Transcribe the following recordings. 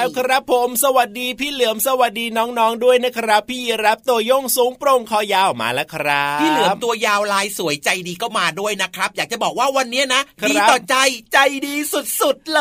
แล้วครับผม สวัสดีพี่เหลือมสวัสดีน้องๆด้วยนะครับ พี่รับตัวโยงสูงโปร่งคอยาวมาแล้วครับพี่เหลือมตัวยาวลายสวยใจดีก็มาด้วยนะครับ อยากจะบอกว่าวันนี้นะครับดีต่อใจใจดีสุดๆเล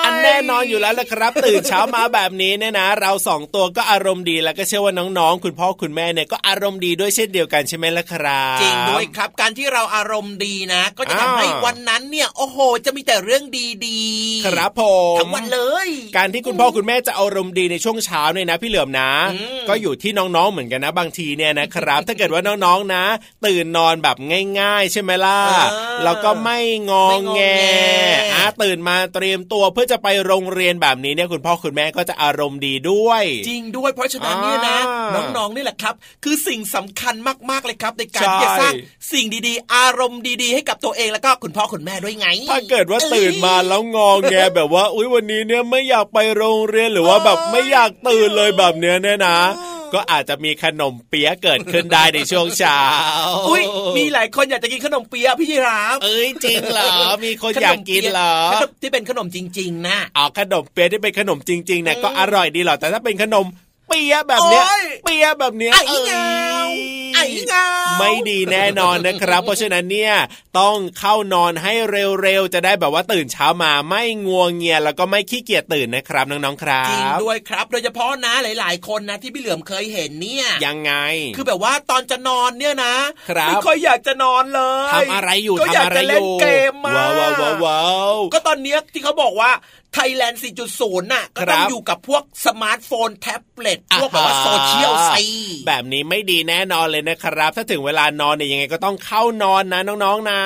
ย อันแน่นอนอยู่แล้วละครับ ตื่นเช้ามาแบบนี้เนี่ยนะ เราสองตัวก็อารมณ์ดีแล้วก็เชื่อว่าน้องๆ คุณพ่อคุณแม่เนี่ยก็อารมณ์ดีด้วยเช่นเดียวกันใช่ไหมล่ะครับจริงด้วยครับ การที่เราอารมณ์ดีนะ ก็จะทำอ้าวให้วันนั้นเนี่ยโอ้โห จะมีแต่เรื่องดีๆ ครับผมทั้งวันเลย การที่คุณพ่อคุณแม่จะอารมณ์ดีในช่วงเช้าเนี่ยนะ พี่เหลือมนะอืมก็อยู่ที่น้องๆเหมือนกันนะบางทีเนี่ยนะครับ ถ้าเกิดว่าน้องๆนะ ตื่นนอนแบบง่าย ๆ ใช่ไหมล่ะเออแล้วก็ไม่งองแงไม่งอแงอะตื่นมาเตรียมตัวเพื่อจะไปโรงเรียนแบบนี้เนี่ยคุณพ่อคุณแม่ก็จะอารมณ์ดีด้วย จริงด้วยเพราะฉะนั้นเนี่ยนะอ่าน้องๆนี่แหละครับ คือสิ่งสำคัญมากๆเลยครับ ในการใช่ที่จะสร้างสิ่งดีๆ อารมณ์ดีๆ ให้กับตัวเองแล้วก็คุณพ่อคุณแม่ด้วยไง ถ้าเกิดว่าตื่นมาแล้วงองแงแบบว่า อุ้ยวันนี้เนี่ยไม่อยากไปโรงเรียนหรือว่าแบบไม่อยากตื่นเลยแบบเนี้ยเนี่ยนะก็อาจจะมีขนมเปี๊ยะเกิดขึ้นได้ในช่วงเช้า อุ้ยมีหลายคนอยากจะกินขนมเปี๊ยะพี่ยีราฟเอ้ยจริงเหรอ มีคนอยากกินเหรอขนมที่เป็นขนมจริง ๆนะอ๋อขนมเปี๊ยะที่เป็นขนมจริงๆเนี่ยก็อร่อยดีหรอกแต่ถ้าเป็นขนม เปี๊ยะแบบเนี้ยโอ๊ยเปี๊ยะแบบเนี้ยไอ้เงาเอ้ยไอ้เงาไม่ดีแน่นอนนะครับ เพราะฉะนั้นเนี่ยต้องเข้านอนให้เร็วๆ จะได้แบบว่าตื่นเช้ามาไม่งัวเงียแล้วก็ไม่ขี้เกียจตื่นนะครับน้องๆครับจริงด้วยครับ โดยเฉพาะนะหลาย ๆ คนนะที่พี่เหลือมเคยเห็นเนี่ยยังไง คือแบบว่าตอนจะนอนเนี่ยนะครับไม่ค่อยอยากจะนอนเลยทำอะไรอยู่ก็อยากทำอะไรอยู่จะเล่นเกมมาว้าวว้าวว้าวว้าวก็ตอนเนี้ยที่เขาบอกว่า ไทยแลนด์ 4.0 น่ะ ก็ต้องครับอยู่กับพวกสมาร์ทโฟนแท็บเล็ตพวกแบบว่าอ่าฮะโซเชียลไซแบบนี้ไม่ดีแน่นอนเลยนะครับ ถ้าถึงเวลานอนเนี่ยยังไงก็ต้องเข้านอนนะน้องๆนะ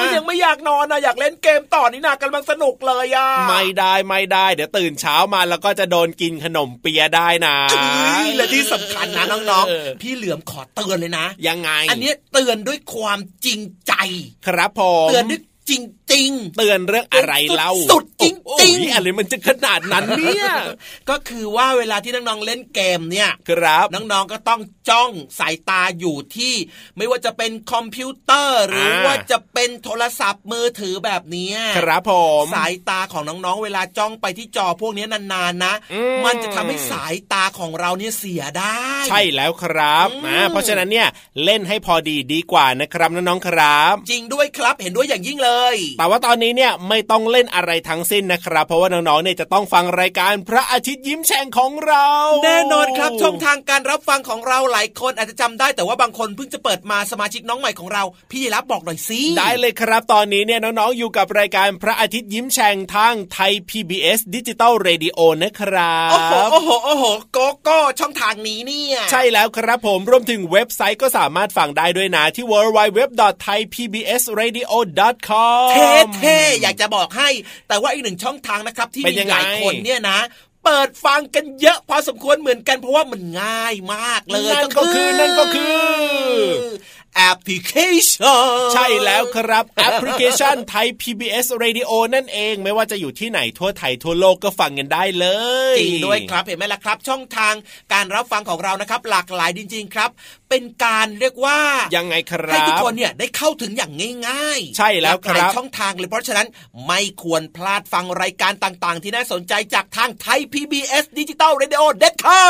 ก็ยังไม่อยากนอนนะอยากเล่นเกมต่อนี่นะกำลังสนุกเลยอะ ไม่ได้ไม่ได้ เดี๋ยวตื่นเช้ามาแล้วก็จะโดนกินขนมเปียะได้นะเอ้ยและที่สำคัญนะน้องเออๆพี่เหลือมขอเตือนเลยนะ ยังไง อันเนี้ยเตือนด้วยความจริงใจ ครับผมเตือนด้วยจริง เตือนเรื่องอะไรเล่าสุดๆจริงๆโอ้ยอะไรมันจะขนาดนั้นเนี่ยๆก็คือว่าเวลาที่น้องๆเล่นเกมเนี่ยครับน้องๆก็ต้องจ้องสายตาอยู่ที่ ไม่ว่าจะเป็นคอมพิวเตอร์ หรืออาว่าจะเป็นโทรศัพท์มือถือแบบเนี้ยครับผมสายตาของน้องๆเวลาจ้องไปที่จอพวกนี้นานๆนะอืมมันจะทำให้สายตาของเราเนี่ยเสียได้ ใช่แล้วครับอืมอ่าเพราะฉะนั้นเนี่ยเล่นให้พอดีดีกว่านะครับน้องๆครับ จริงด้วยครับเห็นด้วยอย่างยิ่งเลยแต่ว่าตอนนี้เนี่ยไม่ต้องเล่นอะไรทั้งสิ้นนะครับ เพราะว่าน้องๆเนี่ยจะต้องฟังรายการพระอาทิตย์ยิ้มแฉ่งของเรา แน่นอนครับช่องทางการรับฟังของเราหลายคนอาจจะจำได้แต่ว่าบางคนเพิ่งจะเปิดมาสมาชิกน้องใหม่ของเรา พี่ยีราฟบอกหน่อยสิได้เลยครับตอนนี้เนี่ยน้องๆอยู่กับรายการพระอาทิตย์ยิ้มแฉ่งทางไทย PBS ดิจิตอลเรดิโอนะครับโอ้โหโอ้โหโอ้โหโกโก้ช่องทางนี้เนี่ยใช่แล้วครับผมรวมถึงเว็บไซต์ก็สามารถฟังได้ด้วยนะที่ www.thaipbsradio.com เท่ๆอยากจะบอกให้ แต่ว่าอีกหนึ่งช่องทางนะครับ ที่เป็นมียังไงหลายคนเนี่ยนะเปิดฟังกันเยอะพอสมควรเหมือนกันเพราะว่ามันง่ายมากเลยนั่นก็คือนั่นก็คือ แอปพลิเคชันใช่แล้วครับแอปพลิเคชันไทย PBS Radio นั่นเองไม่ว่าจะอยู่ที่ไหนทั่วไทยทั่วโลกก็ฟังกันได้เลยจริงด้วยครับเห็นไหมล่ะครับ ช่องทางการรับฟังของเรานะครับ หลากหลายจริง ๆ ครับ เป็นการเรียกว่ายังไงครับให้บทุกคนเนี่ยได้เข้าถึงอย่างง่ายๆ ใช่แล้วหลากหลายครับช่องทางเลยเพราะฉะนั้นไม่ควรพลาดฟังรายการต่างๆ ที่น่าสนใจจากทางไทย PBS ดิจิตอลเรดิโอเด็ดขา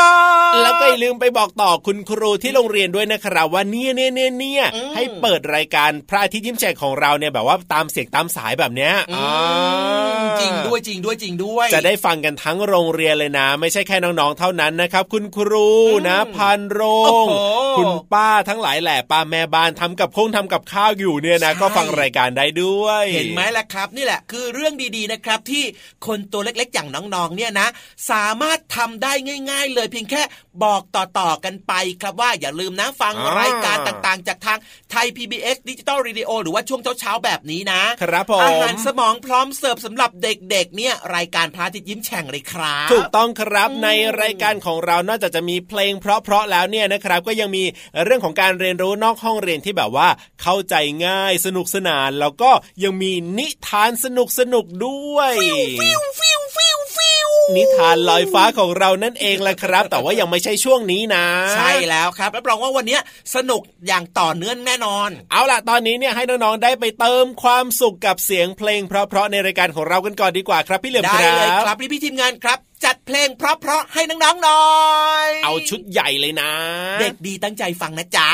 ดแล้วก็อย่าลืมไปบอกต่อคุณครูที่โรงเรียนด้วยนะครับว่าเนี่ยเนี่ยเนี่ยเนี่ยอืมให้เปิดรายการพระอาทิตย์ยิ้มแฉ่งของเราเนี่ยแบบว่าตามเสียงตามสายแบบเนี้ยอ่าอืมจริงด้วยจริงด้วยจริงด้วย จะได้ฟังกันทั้งโรงเรียนเลยนะ ไม่ใช่แค่น้องๆเท่านั้นนะครับคุณครูนะพันโรงโอ้โหคุณป้าทั้งหลายแหละป้าแม่บ้านทำกับคงทำกับข้าวอยู่เนี่ยนะใช่ก็ฟังรายการได้ด้วย เห็นไหมล่ะครับ นี่แหละคือเรื่องดีๆนะครับที่คนตัวเล็กๆ อย่างน้องๆเนี่ยนะ สามารถทำได้ง่าย ๆ เลยเพียงแค่บอกต่อๆกันไปครับว่าอย่าลืมนะฟังอ่ารายการต่างๆ จากทางไทย PBS ดิจิตอล r รดิโอหรือว่าช่วงเช้าๆแบบนี้นะ ครับผมอาหารสมองพร้อมเสิร์ฟสำหรับเด็กๆเนี่ยรายการพระอาทิตย์ยิ้มแฉ่งเลยครับ ถูกต้องครับอืมในรายการของเรานอกจากจะมีเพลงเพราะๆแล้วเนี่ยนะครับก็ยังมีเรื่องของการเรียนรู้นอกห้องเรียนที่แบบว่าเข้าใจง่ายสนุกสนาน แล้วก็ยังมีนิทานสนุกสนุกๆด้วยฟิวฟิวฟิวฟิว นิทานลอยฟ้าของเรานั่นเองแหละครับ แต่ว่ายังไม่ใช่ช่วงนี้นะ ใช่แล้วครับรับรองว่าวันเนี้ยสนุกอย่างต่อเนื่องแน่นอน เอาล่ะตอนนี้เนี่ยให้น้องๆได้ไปเติมความสุขกับเสียงเพลง เพราะๆในรายการของเรากันก่อนดีกว่าครับพี่เหลือมได้เลยครับครับพี่พี่ๆทีมงานครับจัดเพลงเพราะๆให้น้องๆหน่อย เอาชุดใหญ่เลยนะ เด็กดีตั้งใจฟังนะจ๊ะ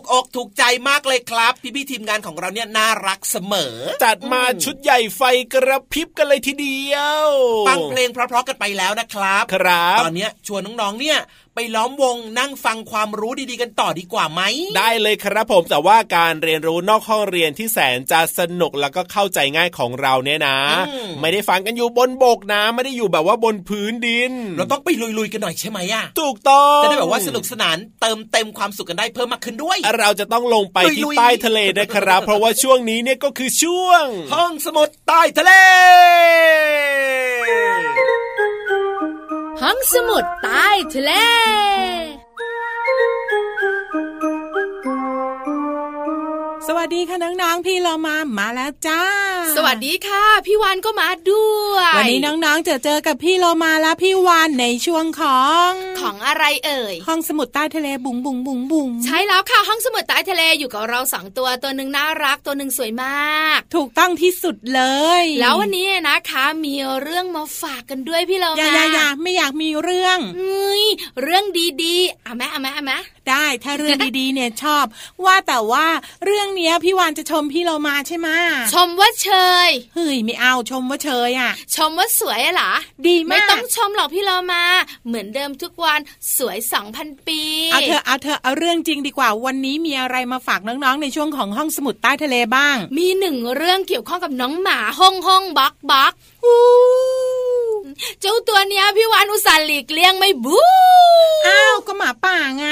กอกถูกใจมากเลยครับ พี่พี่ๆทีมงานของเราเนี่ยน่ารักเสมอ จัดมาชุดใหญ่ไฟกระพริบกันเลยทีเดียว ฟังเพลงเพราะๆกันไปแล้วนะครับ ครับ ตอนเนี้ยชวนน้องๆเนี่ย ไปล้อมวงนั่งฟังความรู้ดีๆกันต่อดีกว่าไหม ได้เลยครับผมแต่ว่าการเรียนรู้นอกห้องเรียนที่แสนจะสนุกแล้วก็เข้าใจง่ายของเราเนี่ยนะอืมไม่ได้ฟังกันอยู่บนบกนะ ไม่ได้อยู่แบบว่าบนพื้นดิน เราต้องไปลุยๆกันหน่อยใช่ไหมอะถูกต้องจะได้แบบว่าสนุกสนานเติมเต็มความสุขกันได้เพิ่มมากขึ้นด้วย เราจะต้องลงไปที่ลุยๆใต้ทะเลนะครับ เพราะว่าช่วงนี้เนี่ยก็คือช่วง ห้องสมุดใต้ทะเล ห้องสมุดใต้ทะเล สวัสดีค่ะน้องๆพี่เรามามาแล้วจ้า สวัสดีค่ะ พี่วานก็มาด้วย วันนี้น้องๆจะเจอกับพี่เรามาและพี่วานในช่วงของของอะไรเอ่ย ห้องสมุดใต้ทะเลบุ๋งบุ๋งบุ๋งบุ๋งใช่แล้วค่ะห้องสมุดใต้ทะเลอยู่กับเราสองตัวตัวหนึ่งน่ารักตัวหนึ่งสวยมาก ถูกต้องที่สุดเลย แล้ววันนี้นะคะ มีเรื่องมาฝากกันด้วยพี่เราอย่ามาอย่าอย่าไม่อยากมีเรื่องเฮ้ยเรื่องดีๆเอาไหมเอาไหมเอาไหม ได้ ถ้าเรื่องดีๆเนี่ยชอบ ว่าแต่ว่าเรื่องเนี้ยพี่วานจะชมพี่เรามาใช่ไหมชมว่าเชยเฮ้ยไม่เอาชมว่าเชยอะ ชมว่าสวยอะเหรอดีมากไม่ต้องชมหรอกพี่เรามา เหมือนเดิมทุกวันสวยสองพันปีเอาเธอะเอาเธอะเอาเรื่องจริงดีกว่า วันนี้มีอะไรมาฝากน้องๆในช่วงของห้องสมุดใต้ทะเลบ้าง มีหนึ่งเรื่องเกี่ยวข้องกับน้องหมาห้องห้องบักบัก เจ้าตัวเนี้ยพี่วานอุตส่าห์หลีกเลี่ยงไม่บูอ้าวก็หมาป่าไง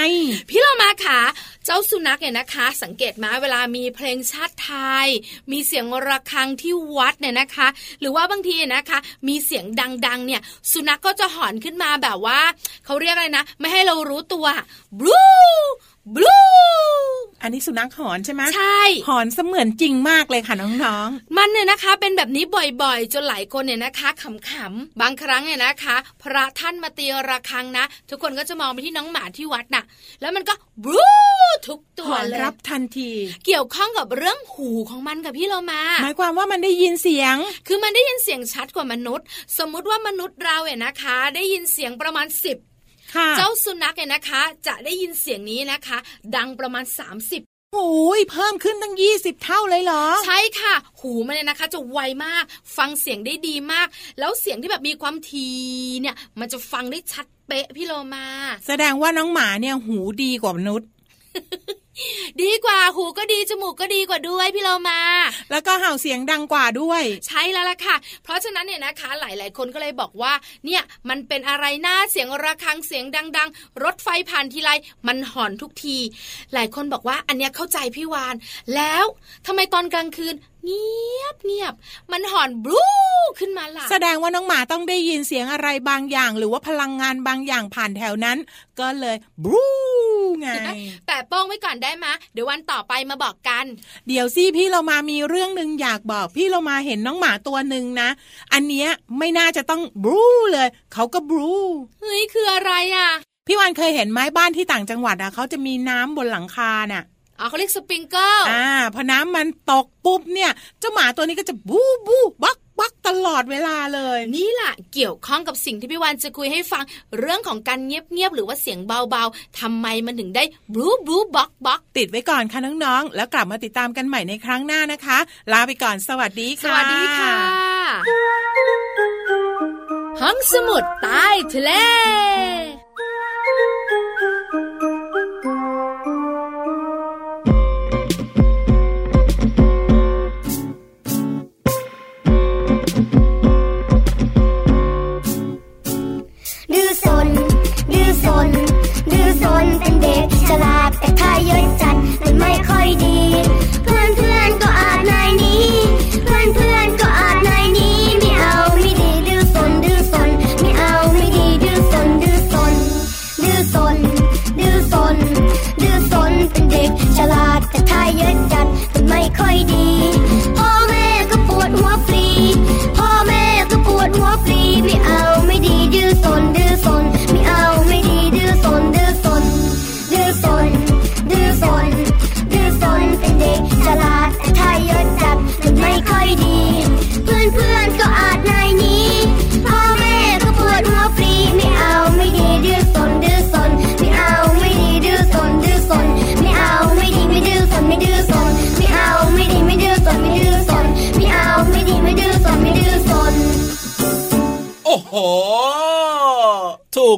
พี่เรามาค่ะ เจ้าสุนัขเนี่ยนะคะ สังเกตมาเวลามีเพลงชาติไทย มีเสียงระฆังที่วัดเนี่ยนะคะ หรือว่าบางทีนะคะ มีเสียงดังๆ เนี่ย สุนัขก็จะหอนขึ้นมาแบบว่าเขาเรียกอะไรนะ ไม่ให้เรารู้ตัวบลู บลูอันนี้สุนัขหอนใช่ไหมใช่หอนเสมือนจริงมากเลยค่ะน้องมันเนี่ยนะคะ เป็นแบบนี้บ่อยๆ จนหลายคนเนี่ยนะคะขำๆบางครั้งเนี่ยนะคะ พระท่านมาตีระฆังนะ ทุกคนก็จะมองไปที่น้องหมาที่วัดน่ะ แล้วมันก็บลูทุกๆตัหวอนเลยรับทันที เกี่ยวข้องกับเรื่องหูของมันกับพี่เรามา หมายความว่ามันได้ยินเสียง คือมันได้ยินเสียงชัดกว่ามนุษย์ สมมุติว่ามนุษย์เราเนี่ยนะคะ ได้ยินเสียงประมาณ10ค่ะ เจ้าสุนัขเนี่ยนะคะ จะได้ยินเสียงนี้นะคะ ดังประมาณ 30โอ้ยเพิ่มขึ้นตั้งยี่สิบเท่าเลยเหรอ ใช่ค่ะ หูมันเนี่ยนะคะ จะไวมาก ฟังเสียงได้ดีมาก แล้วเสียงที่แบบมีความทีเนี่ย มันจะฟังได้ชัดเป๊ะพี่โลมา แสดงว่าน้องหมาเนี่ยหูดีกว่ามนุษย์ ดีกว่าหูก็ดีจมูกก็ดีกว่าด้วยพี่โลมา แล้วก็เห่าเสียงดังกว่าด้วย ใช่แล้วล่ะค่ะ เพราะฉะนั้นเนี่ยนะคะ หลาย ๆ คนก็เลยบอกว่า เนี่ยมันเป็นอะไรหน้าเสียงระฆังเสียงดัง ๆ รถไฟผ่านทีไรมันหอนทุกที หลายคนบอกว่าอันเนี้ยเข้าใจพี่วาน แล้วทำไมตอนกลางคืนเงียบเงียบมันหอนบลูขึ้นมาล่ะ แสดงว่าน้องหมาต้องได้ยินเสียงอะไรบางอย่าง หรือว่าพลังงานบางอย่างผ่านแถวนั้น ก็เลยบรู ไง แต่โป้งไว้ก่อนได้มะเดี๋ยววันต่อไปมาบอกกัน เดี๋ยวสิพี่เรามามีเรื่องหนึ่งอยากบอก พี่เรามาเห็นน้องหมาตัวหนึ่งนะ อันเนี้ยไม่น่าจะต้องบรูเลยเขาก็บรูเฮ้ยคืออะไรอะ พี่วันเคยเห็นไหมบ้านที่ต่างจังหวัดอะเขาจะมีน้ำบนหลังคาน่ะอ๋อเขาเรียกสปริงเกิลอ่าพอน้ำมันตกปุ๊บเนี่ย เจ้าหมาตัวนี้ก็จะบูบูบัก บักตลอดเวลาเลย นี่แหละเกี่ยวข้องกับสิ่งที่พี่วานจะคุยให้ฟัง เรื่องของการเงียบๆหรือว่าเสียงเบาๆทำไมมันถึงได้บลูบลูบ็อกบ็อกติดไว้ก่อนค่ะน้องๆ แล้วกลับมาติดตามกันใหม่ในครั้งหน้านะคะ ลาไปก่อนสวัสดีค่ะสวัสดีค่ะ ห้องสมุดใต้ทะเล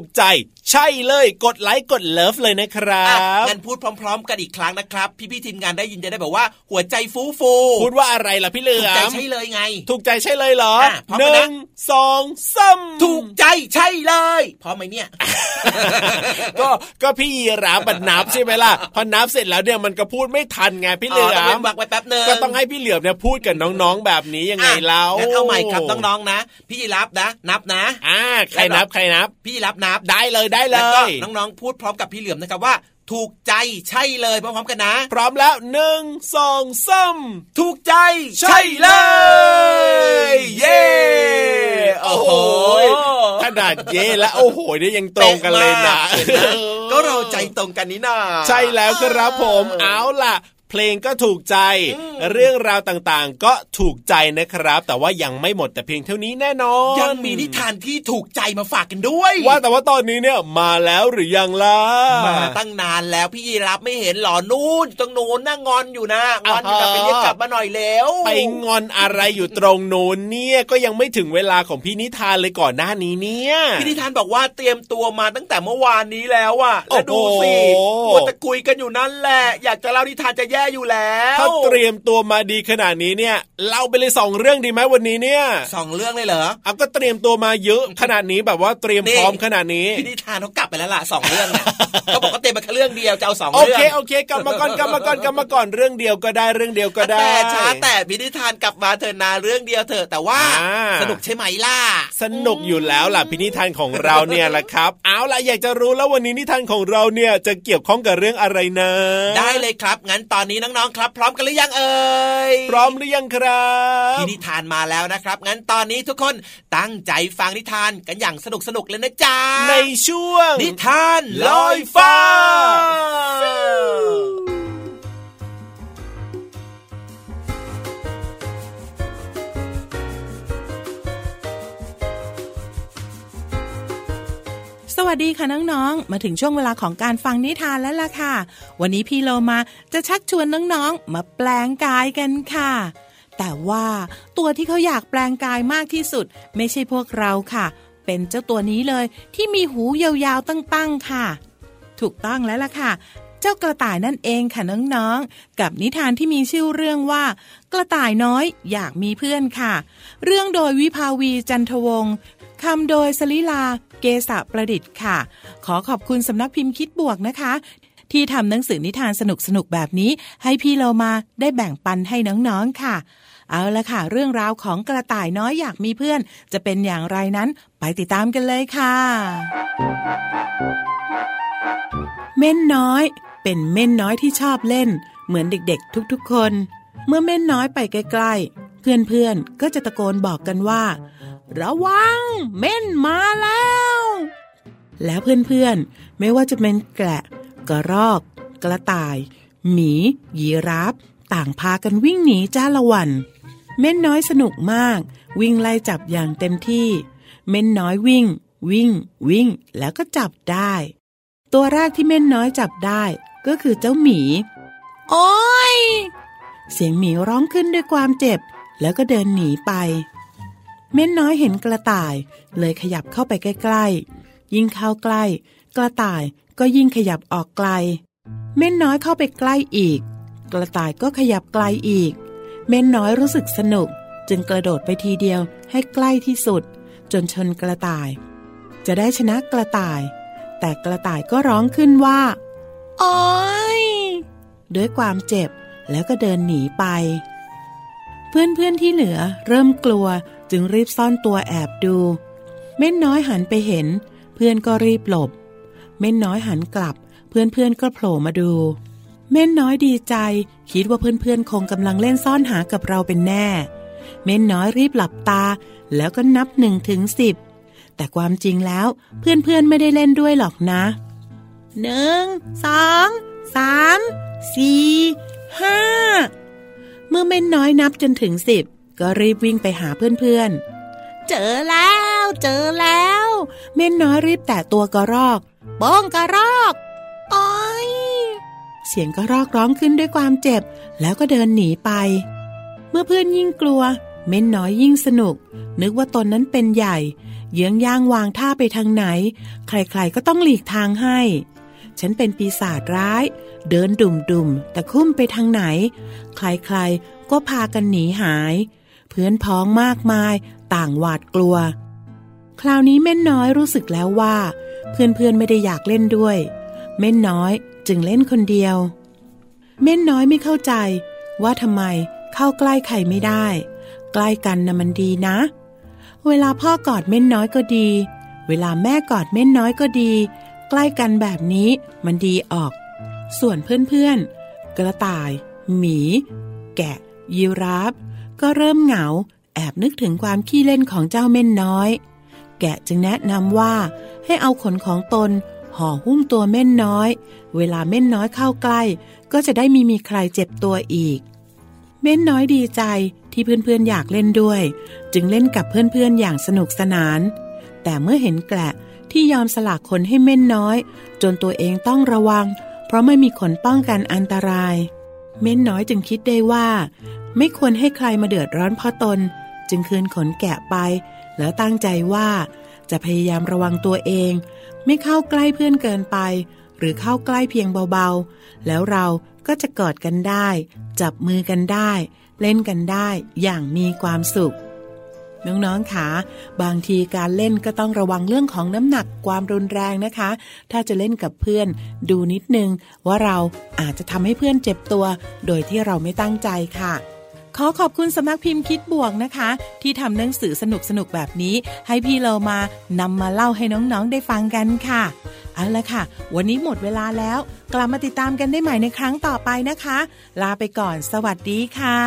กใจ ใช่เลยกดไลค์กดเลิฟเลยนะครัอะบงั้นพูดพร้อม ๆ กันอีกครั้งนะครับ พี่ๆทีมงานได้ยินจะได้แบบว่าหัวใจฟูฟูพูดว่าอะไรล่ะพี่เหลืถูกอใจมใช่เลยไง ถูกใจใช่เลยเหรออะพร้อมหกันนะนึ่งสองสามถูกใจใช่เลยพร้อมไหมเนี่ยก็ก็พี่ยีราฟมันนับใช่ไหมล่ะพอนับเสร็จแล้วเนี่ยมันก็พูดไม่ทันไงพี่เหลือต้องเว้มนวรรคไว้แป๊บหนึงก็ต้องให้พี่เหลือมเนี่ยพูดกับน้องๆแบบนี้ยังไงอะเล่างั้นเอาใหม่ครับน้องๆนะ พี่ยีรับนะ นับนะอ่าใครนับใครนับ พี่ยีรับนับได้เลยได้เลแล้วก็ยน้องๆพูดพร้อมกับพี่เหลือมนะครับว่าถูกใจใช่เลยพร้อมๆกันนะ พร้อมแล้วหนึ่งสองสามถูกใจ ใช่เลย เย้โอ้โหขนาดเย้และโอ้โหเนี่ยยังตรงกันเลยนะเป๊ะมากเห็นไหมก็เราใจตรงกันนี่นาใช่แล้วครับผมเอาล่ะ เพลงก็ถูกใจ เรื่องราวต่างๆ ก็ถูกใจนะครับ แต่ว่ายังไม่หมดแต่เพียงเท่านี้แน่นอน ยังมีนิทานที่ถูกใจมาฝากกันด้วย ว่าแต่ว่าตอนนี้เนี่ยมาแล้วหรือยังล่ะมาตั้งนานแล้วพี่ยีรับไม่เห็นหรอนู่นตรงนู้นน่างอนอยู่นะงอนอยู่นะไปเรียกกลับมาหน่อยแล้วไปงอนอะไรอยู่ตรงโน้นเนี่ยก็ยังไม่ถึงเวลาของพี่นิทานเลยก่อนหน้านี้เนี่ยพี่นิทานบอกว่าเตรียมตัวมาตั้งแต่เมื่อวานนี้แล้วอะแล้วดูสิโอ้โหมัวแต่คุยกันอยู่นั่นแหละ อยากจะเล่านิทานจะแย่อยู่แล้วถ้าเตรียมตัวมาดีขนาดนี้เนี่ยเล่าไปเลยสองเรื่องดีไหมวันนี้เนี่ยสองเรื่องเลยเหรอเอาก็เตรียมตัวมาเยอะขนาดนี้แบบว่าเตรียมนี่พร้อมขนาดนี้พี่นิทานเขากลับไปแล้วล่ะสองเรื่องเนี่ยเขาบอกเขาเตรียมมาแค่เรื่องเดียวจะเอาสองโอเรื่องเคโอเคกลับมาก่อนกลับมาก่อนกลับมาก่อนเรื่องเดียวก็ได้เรื่องเดียวก็ได้แต่ช้าแต่พี่นิทานกลับมาเถอะนาเรื่องเดียวเถอะแต่ว่าอ่าสนุกใช่ไหมล่ะสนุกอยู่แล้วล่ะพินิทานของเราเนี่ยแหละครับ เอาล่ะอยากจะรู้แล้ววันนี้นิทานของเราเนี่ยจะเกี่ยวข้องกับเรื่องอะไรนะ ได้เลยครับงั้นตอนนี้น้องๆครับ พร้อมกันหรือยังเอ่ยพร้อมหรือยังครับพี่นิทานมาแล้วนะครับ งั้นตอนนี้ทุกคนตั้งใจฟังนิทานกันอย่างสนุกสนุกๆเลยนะจ๊ะในช่วง นิทานลอยฟ้า สวัสดีค่ะน้องๆ มาถึงช่วงเวลาของการฟังนิทานแล้วล่ะค่ะ วันนี้พี่โลมาจะชักชวนน้องๆ มาแปลงกายกันค่ะ แต่ว่าตัวที่เขาอยากแปลงกายมากที่สุด ไม่ใช่พวกเราค่ะ เป็นเจ้าตัวนี้เลยที่มีหูยาวๆตั้งๆค่ะ ถูกต้องแล้วล่ะค่ะ เจ้ากระต่ายนั่นเองค่ะน้องๆ กับนิทานที่มีชื่อเรื่องว่า กระต่ายน้อยอยากมีเพื่อนค่ะ เรื่องโดยวิภาวีจันทวงศ์คำโดยสลิลา เกษะประดิษฐ์ค่ะ ขอขอบคุณสำนักพิมพ์คิดบวกนะคะ ที่ทำหนังสือนิทานสนุกๆแบบนี้ ให้พี่เรามาได้แบ่งปันให้น้องๆค่ะ เอาละค่ะ เรื่องราวของกระต่ายน้อยอยากมีเพื่อน จะเป็นอย่างไรนั้นไปติดตามกันเลยค่ะ เม่นน้อย เป็นเม่นน้อยที่ชอบเล่น เหมือนเด็กๆ ทุกๆคน เมื่อเม่นน้อยไปใกล้ๆเพื่อนๆก็จะตะโกนบอกกันว่า ระวัง เม่นมาแล้ว แล้วเพื่อนๆ ไม่ว่าจะเป็นแกะ กระรอก กระต่าย หมี ยีราฟต่างพากันวิ่งหนีจ้าละวัน เม่นน้อยสนุกมาก วิ่งไล่จับอย่างเต็มที่ เม่นน้อยวิ่ง วิ่ง วิ่ง แล้วก็จับได้ ตัวแรกที่เม่นน้อยจับได้ ก็คือเจ้าหมี โอ้ยเสียงหมีร้องขึ้นด้วยความเจ็บ แล้วก็เดินหนีไป เม่นน้อยเห็นกระต่าย เลยขยับเข้าไปใกล้ๆ ยิ่งเข้าใกล้ กระต่ายก็ยิ่งขยับออกไกล เม่นน้อยเข้าไปใกล้อีก กระต่ายก็ขยับไกลอีก เม่นน้อยรู้สึกสนุก จึงกระโดดไปทีเดียวให้ใกล้ที่สุด จนชนกระต่าย จะได้ชนะกระต่าย แต่กระต่ายก็ร้องขึ้นว่าโอ้ยด้วยความเจ็บแล้วก็เดินหนีไป เพื่อนๆที่เหลือเริ่มกลัว จึงรีบซ่อนตัวแอบดู เม่นน้อยหันไปเห็น เพื่อนก็รีบหลบ เม่นน้อยหันกลับ เพื่อนๆก็โผล่มาดู เม่นน้อยดีใจ คิดว่าเพื่อนๆคงกำลังเล่นซ่อนหากับเราเป็นแน่ เม่นน้อยรีบหลับตา แล้วก็นับหนึ่งถึงสิบแต่ความจริงแล้วเพื่อนๆไม่ได้เล่นด้วยหรอกนะหนึ่งสองสามสี่ห้าเมื่อเม่นน้อยนับจนถึงสิบ ก็รีบวิ่งไปหาเพื่อนๆ เจอแล้ว เจอแล้ว เม่นน้อยรีบแตะตัวกระรอก บ้องกระรอกอ้อยเสียงกระรอกร้องขึ้นด้วยความเจ็บ แล้วก็เดินหนีไป เมื่อเพื่อนยิ่งกลัว เม่นน้อยยิ่งสนุก นึกว่าตนนั้นเป็นใหญ่ เยื้องย่างวางท่าไปทางไหน ใครๆก็ต้องหลีกทางให้ ฉันเป็นปีศาจร้าย เดินดุ่มๆแต่คุ้มไปทางไหน ใครๆก็พากันหนีหาย เพื่อนพ้องมากมาย ต่างหวาดกลัว คราวนี้เม่นน้อยรู้สึกแล้วว่า เพื่อนๆไม่ได้อยากเล่นด้วย เม่นน้อยจึงเล่นคนเดียว เม่นน้อยไม่เข้าใจ ว่าทำไมเข้าใกล้ใครไม่ได้ ใกล้กันนะมันดีนะ เวลาพ่อกอดเม่นน้อยก็ดี เวลาแม่กอดเม่นน้อยก็ดี ใกล้กันแบบนี้มันดีออก ส่วนเพื่อนๆกระต่าย หมี แกะ ยีราฟ ก็เริ่มเหงาแอบนึกถึงความขี้เล่นของเจ้าเม่นน้อย แกะจึงแนะนำว่าให้เอาขนของตนห่อหุ้มตัวเม่นน้อย เวลาเม่นน้อยเข้าใกล้ ก็จะได้มีมีใครเจ็บตัวอีก เม่นน้อยดีใจที่เพื่อนๆอยากเล่นด้วย จึงเล่นกับเพื่อนๆอย่างสนุกสนาน แต่เมื่อเห็นแกะที่ยอมสละขนให้เม่นน้อย จนตัวเองต้องระวัง เพราะไม่มีขนป้องกันอันตราย เม่นน้อยจึงคิดได้ว่า ไม่ควรให้ใครมาเดือดร้อนเพราะตน จึงคืนขนแกะไป แล้วตั้งใจว่า จะพยายามระวังตัวเอง ไม่เข้าใกล้เพื่อนเกินไป หรือเข้าใกล้เพียงเบาๆ แล้วเราก็จะกอดกันได้ จับมือกันได้ เล่นกันได้อย่างมีความสุข น้องๆคะบางทีการเล่นก็ต้องระวังเรื่องของน้ำหนักความรุนแรงนะคะ ถ้าจะเล่นกับเพื่อน ดูนิดนึงว่าเราอาจจะทำให้เพื่อนเจ็บตัว โดยที่เราไม่ตั้งใจค่ะ ขอขอบคุณสำนักพิมพ์คิดบวกนะคะ ที่ทำหนังสือสนุกๆแบบนี้ ให้พี่เรามานำมาเล่าให้น้องๆได้ฟังกันค่ะ เอาละค่ะ วันนี้หมดเวลาแล้ว กลับมาติดตามกันได้ใหม่ในครั้งต่อไปนะคะ ลาไปก่อน สวัสดีค่ะ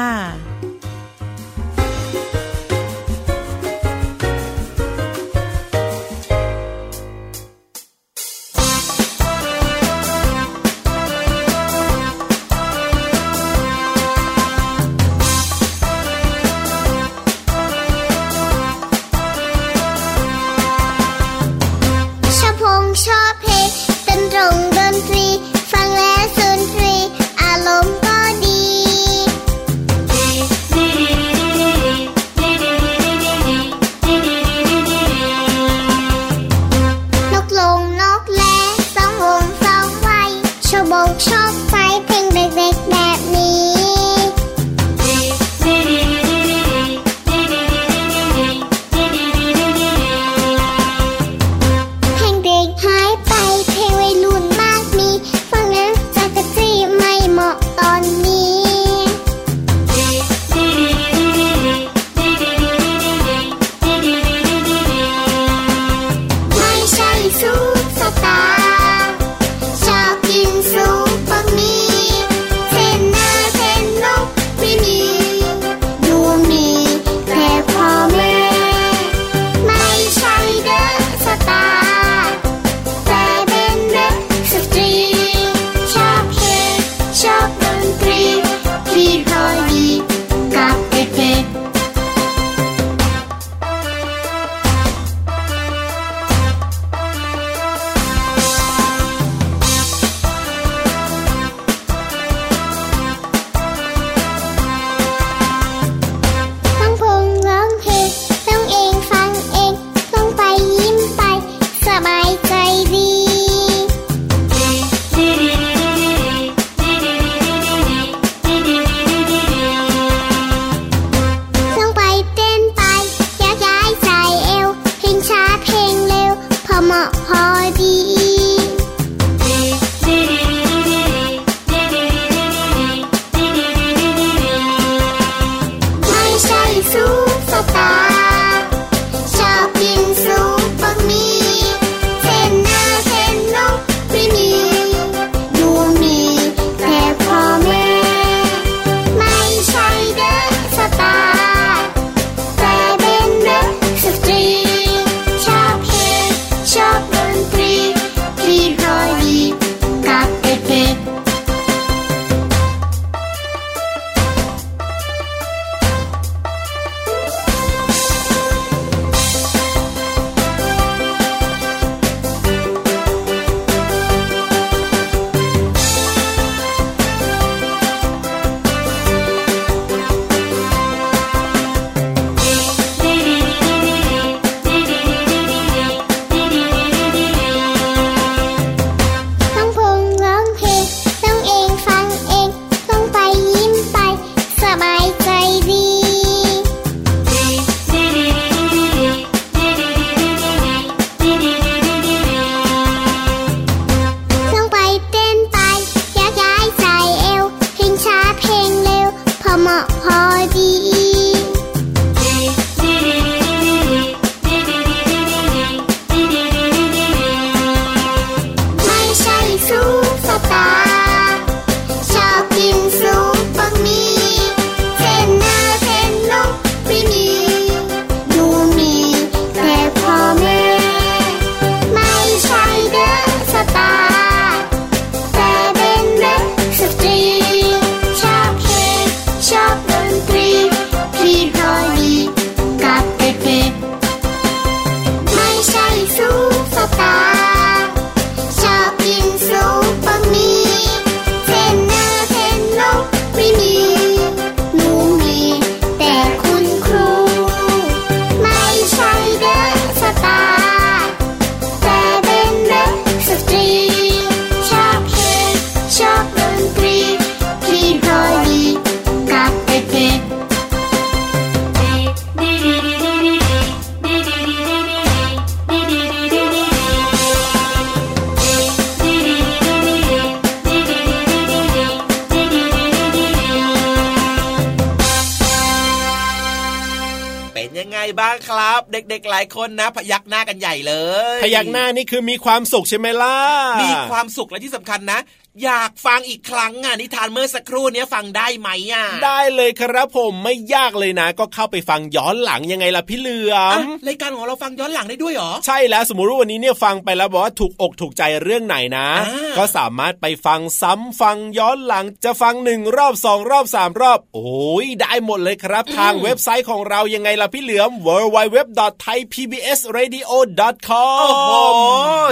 เด็กๆหลายคนนะ พยักหน้ากันใหญ่เลย พยักหน้านี่คือมีความสุขใช่ไหมล่ะมีความสุขและที่สำคัญนะ อยากฟังอีกครั้งอะนิทานเมื่อสักครู่เนี้ยฟังได้ไหมอะ ได้เลยครับผมไม่ยากเลยนะ ก็เข้าไปฟังย้อนหลังยังไงล่ะพี่เหลือมอะรายการของเราฟังย้อนหลังได้ด้วยเหรอ ใช่แล้วสมมติว่าวันนี้เนี่ยฟังไปแล้วบอกว่าถูกอกถูกใจเรื่องไหนนะอ่าก็สามารถไปฟังซ้ำฟังย้อนหลังจะฟังหนึ่งรอบสองรอบสามรอบ โอ้ยได้หมดเลยครับ ทางเว็บไซต์ของเรายังไงล่ะพี่เหลือม www.thaipbsradio.com โอ้โห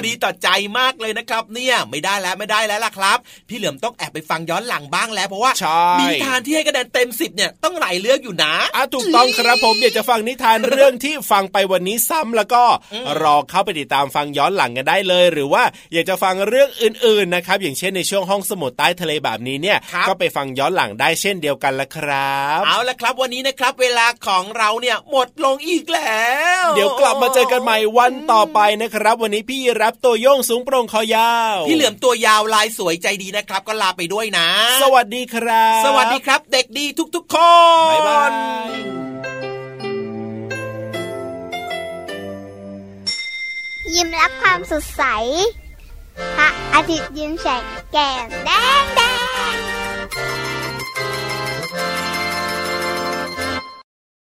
ดีต่อใจมากเลยนะครับ เนี่ยไม่ได้แล้วไม่ได้แล้วล่ะครับพี่เหลือมต้องแอบไปฟังย้อนหลังบ้างแล้วเพราะว่าใช่มีนิทานที่ให้คะแนนเต็มสิบเนี่ยต้องหลายเรื่องอยู่นะอะถูกต้องครับผมอยากจะฟังนิทานเรื่องที่ฟังไปวันนี้ซ้ำแล้วก็รอเข้าไปติดตามฟังย้อนหลังกันได้เลย หรือว่าอยากจะฟังเรื่องอื่นๆนะครับอย่างเช่นในช่วงห้องสมุดใต้ทะเลแบบนี้เนี่ยครับก็ไปฟังย้อนหลังได้เช่นเดียวกันละครับ เอาละครับวันนี้นะครับ เวลาของเราเนี่ยหมดลงอีกแล้ว เดี๋ยวกลับมาเจอกันใหม่วันต่อไปนะครับ วันนี้พี่รับตัวโยงสูงโปร่งคอยาว พี่เหลือมตัวยาวลายสวยใจดีนะครับ ก็ลาไปด้วยนะ สวัสดีครับ สวัสดีครับ เด็กดีทุกๆคนบ๊ายบายยิ้มรับความสดใส พระอาทิตย์ยิ้มแฉกแก้มแดงแด